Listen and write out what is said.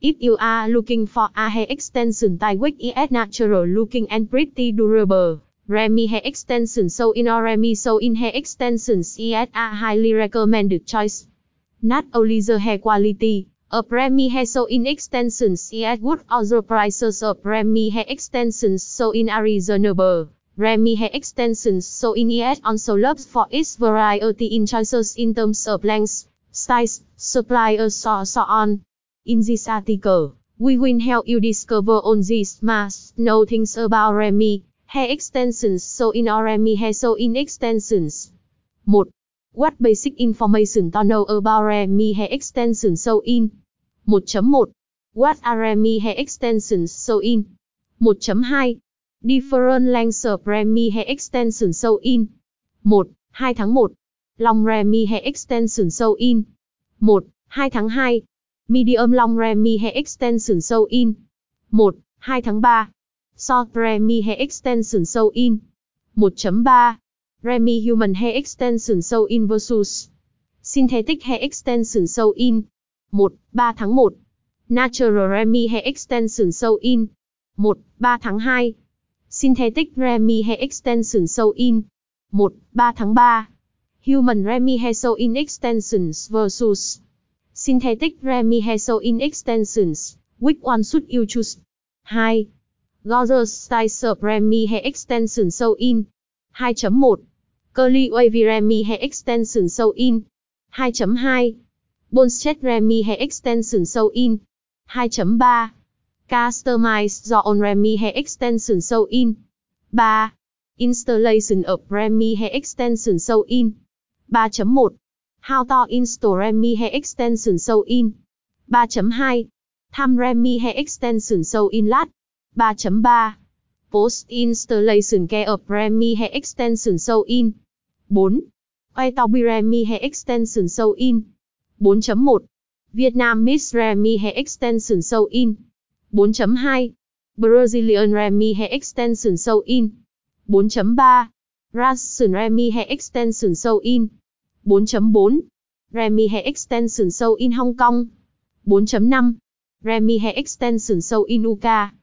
If you are looking for a hair extension style which is natural looking and pretty durable, Remy Hair Extension So In or Remy So In Hair Extensions is a highly recommended choice. Not only the hair quality a Remy Hair So In Extensions is good also the prices of Remy Hair Extensions So In are reasonable. Remy Hair Extensions So In is also loved for its variety in choices in terms of length, size, suppliers or so on. In this article, we will help you discover all these must know things about Remy hair extensions so in or Remy hair so in extensions. 1. What basic information to know about Remy hair extensions so in? 1.1. What are Remy hair extensions so in? 1.2. Different lengths of Remy hair extensions so in. 1. 2 tháng 1. Long Remy hair extension so in. 1. 2 tháng 2. Medium long Remy hair extension Show in. 1. 2 tháng 3. Short Remy hair extension Show in. 1.3. Remy human hair extension Show in versus synthetic hair extension Show in. 1. 3 tháng 1. Natural Remy hair extension Show in. 1. 3 tháng 2. Synthetic Remy hair extension Show in. 1. 3 tháng 3. Human Remy hair so in extensions versus Synthetic Remy hair in extensions, which one should you choose? 2. Gorgeous Style of Remy hair extension so in. 2.1. Curly Wavy Remy hair extension so in. 2.2. Bonshet Remy hair extension so in. 2.3. Customize your own Remy hair extension so in. 3. Installation of Remy hair extension so in. 3.1. How to install Remi hair extension so in. 3.2. Thăm Remi hair extension so in lát. 3.3. Post installation care of Remi hair extension so in. 4. Adobe Remy hair extension so in. 4.1. Vietnam Miss Remi hair extension so in. 4.2. Brazilian Remi hair extension so in. 4.3. Russian Remi hair extension so in. 4.4. Remy Hair Extension Show in Hong Kong. 4.5. Remy Hair Extension Show in UK.